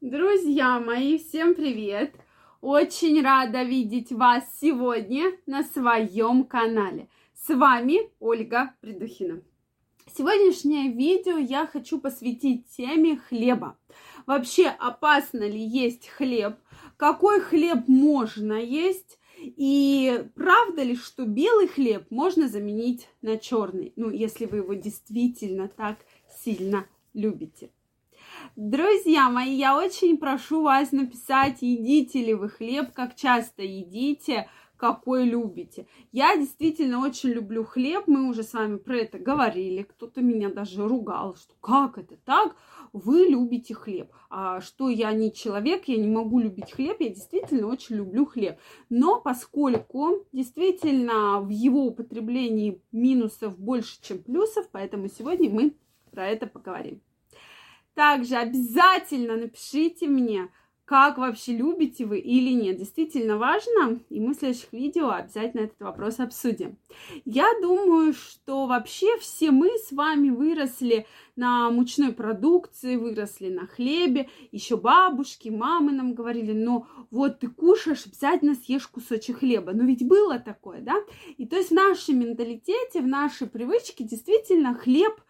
Друзья мои, всем привет! Очень рада видеть вас сегодня на своем канале. С вами Ольга Придухина. Сегодняшнее видео я хочу посвятить теме хлеба. Вообще, опасно ли есть хлеб? Какой хлеб можно есть? И правда ли, что белый хлеб можно заменить на черный? Ну, если вы его действительно так сильно любите. Друзья мои, я очень прошу вас написать, едите ли вы хлеб, как часто едите, какой любите. Я действительно очень люблю хлеб, мы уже с вами про это говорили, кто-то меня даже ругал, что как это так, вы любите хлеб, а что я не человек, я не могу любить хлеб, я действительно очень люблю хлеб. Но поскольку действительно в его употреблении минусов больше, чем плюсов, поэтому сегодня мы про это поговорим. Также обязательно напишите мне, как вообще любите вы или нет. Действительно важно, и мы в следующих видео обязательно этот вопрос обсудим. Я думаю, что вообще все мы с вами выросли на мучной продукции, выросли на хлебе. Еще бабушки, мамы нам говорили, ну вот ты кушаешь, обязательно съешь кусочек хлеба. Но ведь было такое, да? И то есть в нашем менталитете, в нашей привычке действительно хлеб –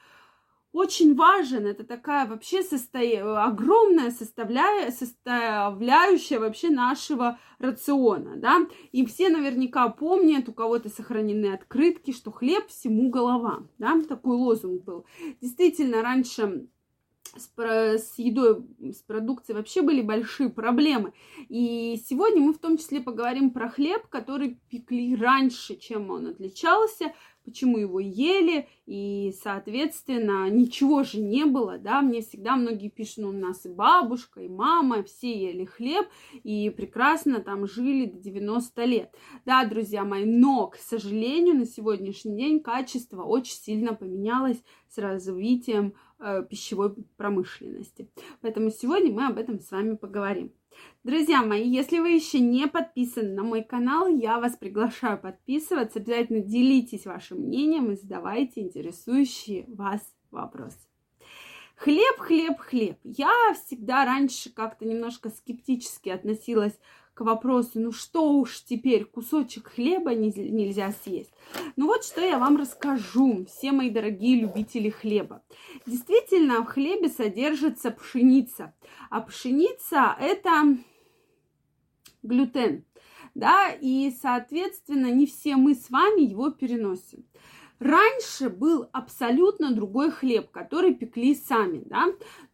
очень важен. Это такая вообще состо... огромная составля... составляющая вообще нашего рациона, да. И все наверняка помнят, у кого-то сохранены открытки, что хлеб всему голова, да. Такой лозунг был. Действительно, раньше с, едой, с продукцией вообще были большие проблемы. И сегодня мы в том числе поговорим про хлеб, который пекли раньше, чем он отличался, почему его ели, и, соответственно, ничего же не было, да, мне всегда многие пишут, ну, у нас и бабушка, и мама, все ели хлеб, и прекрасно там жили до 90 лет. Да, друзья мои, но, к сожалению, на сегодняшний день качество очень сильно поменялось с развитием э, пищевой промышленности. Поэтому сегодня мы об этом с вами поговорим. Друзья мои, если вы еще не подписаны на мой канал, я вас приглашаю подписываться. Обязательно делитесь вашим мнением и задавайте интересующие вас вопросы. Хлеб, хлеб, хлеб. Я всегда раньше как-то немножко скептически относилась к вопросу, ну что уж теперь, кусочек хлеба нельзя съесть. Ну вот что я вам расскажу, все мои дорогие любители хлеба. Действительно, в хлебе содержится пшеница, а пшеница это глютен, да, и, соответственно, не все мы с вами его переносим. Раньше был абсолютно другой хлеб, который пекли сами, да,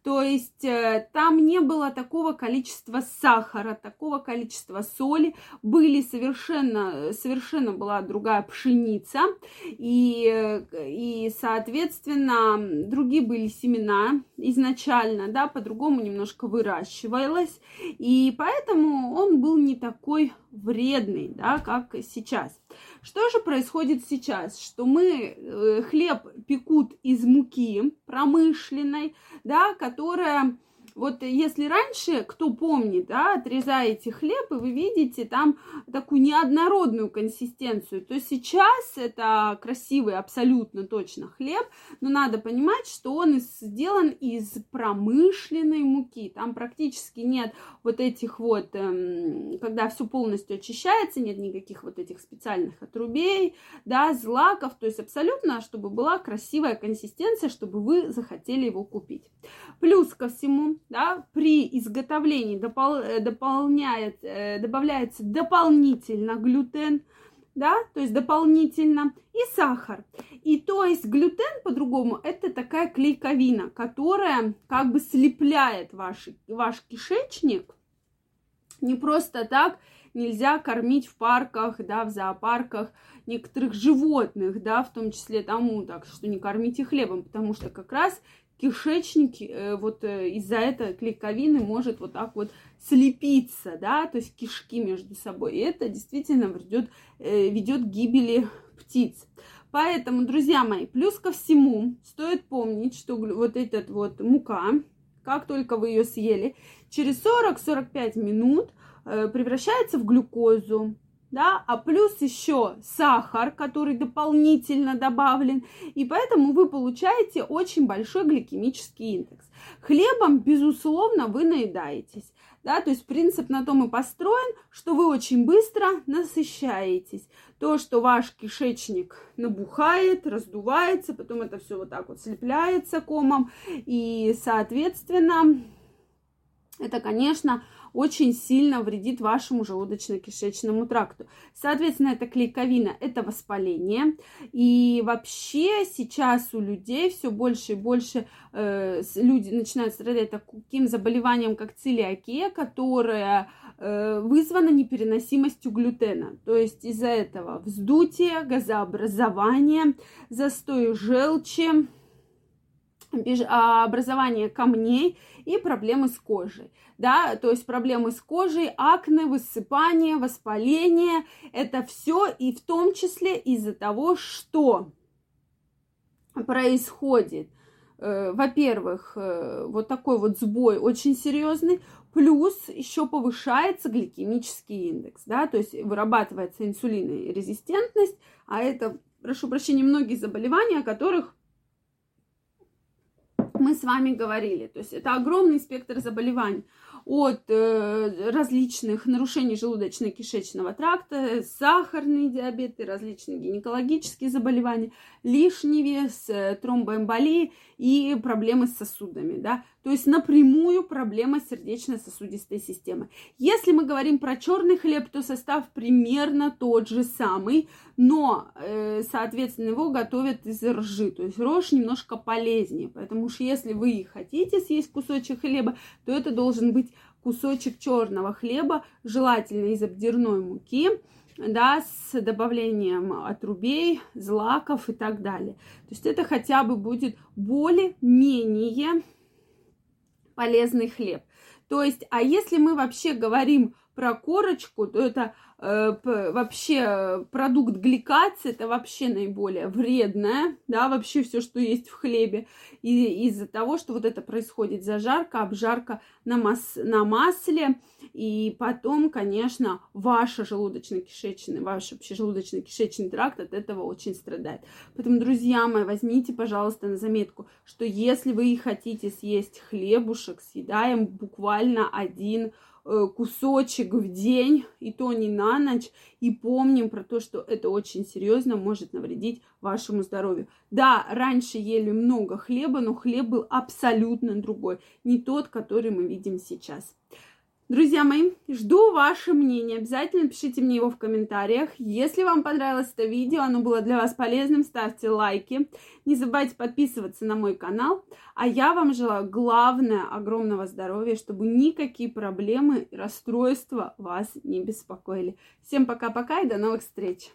то есть э, там не было такого количества сахара, такого количества соли, были совершенно, совершенно была другая пшеница, и, э, и соответственно, другие были семена изначально, да, по-другому немножко выращивалось, и поэтому он был не такой вредный, да, как сейчас. Что же происходит сейчас? Что мы э, хлеб пекут из муки промышленной, да, которая вот если раньше, кто помнит, да, отрезаете хлеб, и вы видите там такую неоднородную консистенцию, то сейчас это красивый абсолютно точно хлеб, но надо понимать, что он сделан из промышленной муки. Там практически нет вот этих вот, эм, когда все полностью очищается, нет никаких вот этих специальных отрубей, да, злаков, то есть абсолютно, чтобы была красивая консистенция, чтобы вы захотели его купить. Плюс ко всему, да, при изготовлении допол, э, дополняет, э, добавляется дополнительно глютен, да, то есть дополнительно, и сахар. И то есть глютен, по-другому, это такая клейковина, которая как бы слепляет ваш, ваш кишечник. Не просто так нельзя кормить в парках, да, в зоопарках некоторых животных, да, в том числе тому, так что не кормите хлебом, потому что как раз кишечник э, вот э, из-за этой клейковины может вот так вот слепиться, да, то есть кишки между собой. И это действительно ведет, э, ведет к гибели птиц. Поэтому, друзья мои, плюс ко всему стоит помнить, что вот этот вот мука, как только вы ее съели, через 40-45 минут превращается в глюкозу, да, а плюс еще сахар, который дополнительно добавлен, и поэтому вы получаете очень большой гликемический индекс. Хлебом, безусловно, вы наедаетесь. Да, то есть принцип на том и построен, что вы очень быстро насыщаетесь. То, что ваш кишечник набухает, раздувается, потом это все вот так вот слепляется комом, и, соответственно, это, конечно, очень сильно вредит вашему желудочно-кишечному тракту. Соответственно, это клейковина, это воспаление. И вообще сейчас у людей все больше и больше э, люди начинают страдать таким заболеванием, как целиакия, которая э, вызвана непереносимостью глютена. То есть из-за этого вздутие, газообразование, застой желчи, образование камней и проблемы с кожей, да, то есть проблемы с кожей, акне, высыпание, воспаление, это все и в том числе из-за того, что происходит, э, во-первых, э, вот такой вот сбой очень серьезный, плюс еще повышается гликемический индекс, да, то есть вырабатывается инсулинорезистентность, а это, прошу прощения, многие заболевания, о которых мы с вами говорили. То есть это огромный спектр заболеваний от э, различных нарушений желудочно-кишечного тракта, сахарный диабет и различные гинекологические заболевания, лишний вес, э, тромбоэмболии и проблемы с сосудами, да, то есть напрямую проблема сердечно-сосудистой системы. Если мы говорим про черный хлеб, то состав примерно тот же самый, но, э, соответственно, его готовят из ржи, то есть рожь немножко полезнее, поэтому что если вы хотите съесть кусочек хлеба, то это должен быть кусочек черного хлеба, желательно из обдирной муки, да, с добавлением отрубей, злаков и так далее. То есть это хотя бы будет более-менее полезный хлеб. То есть, а если мы вообще говорим про корочку, то это э, вообще продукт гликации, это вообще наиболее вредное, да, вообще все, что есть в хлебе. И из-за того, что вот это происходит зажарка, обжарка на, мас на масле, и потом, конечно, ваш желудочно-кишечный, ваш вообще желудочно-кишечный тракт от этого очень страдает. Поэтому, друзья мои, возьмите, пожалуйста, на заметку, что если вы хотите съесть хлебушек, съедаем буквально один Э, кусочек в день, и то не на ночь, и помним про то, что это очень серьезно может навредить вашему здоровью. Да, раньше ели много хлеба, но хлеб был абсолютно другой, не тот, который мы видим сейчас. Друзья мои, жду ваше мнение. Обязательно пишите мне его в комментариях. Если вам понравилось это видео, оно было для вас полезным, ставьте лайки. Не забывайте подписываться на мой канал. А я вам желаю главное огромного здоровья, чтобы никакие проблемы и расстройства вас не беспокоили. Всем пока-пока и до новых встреч!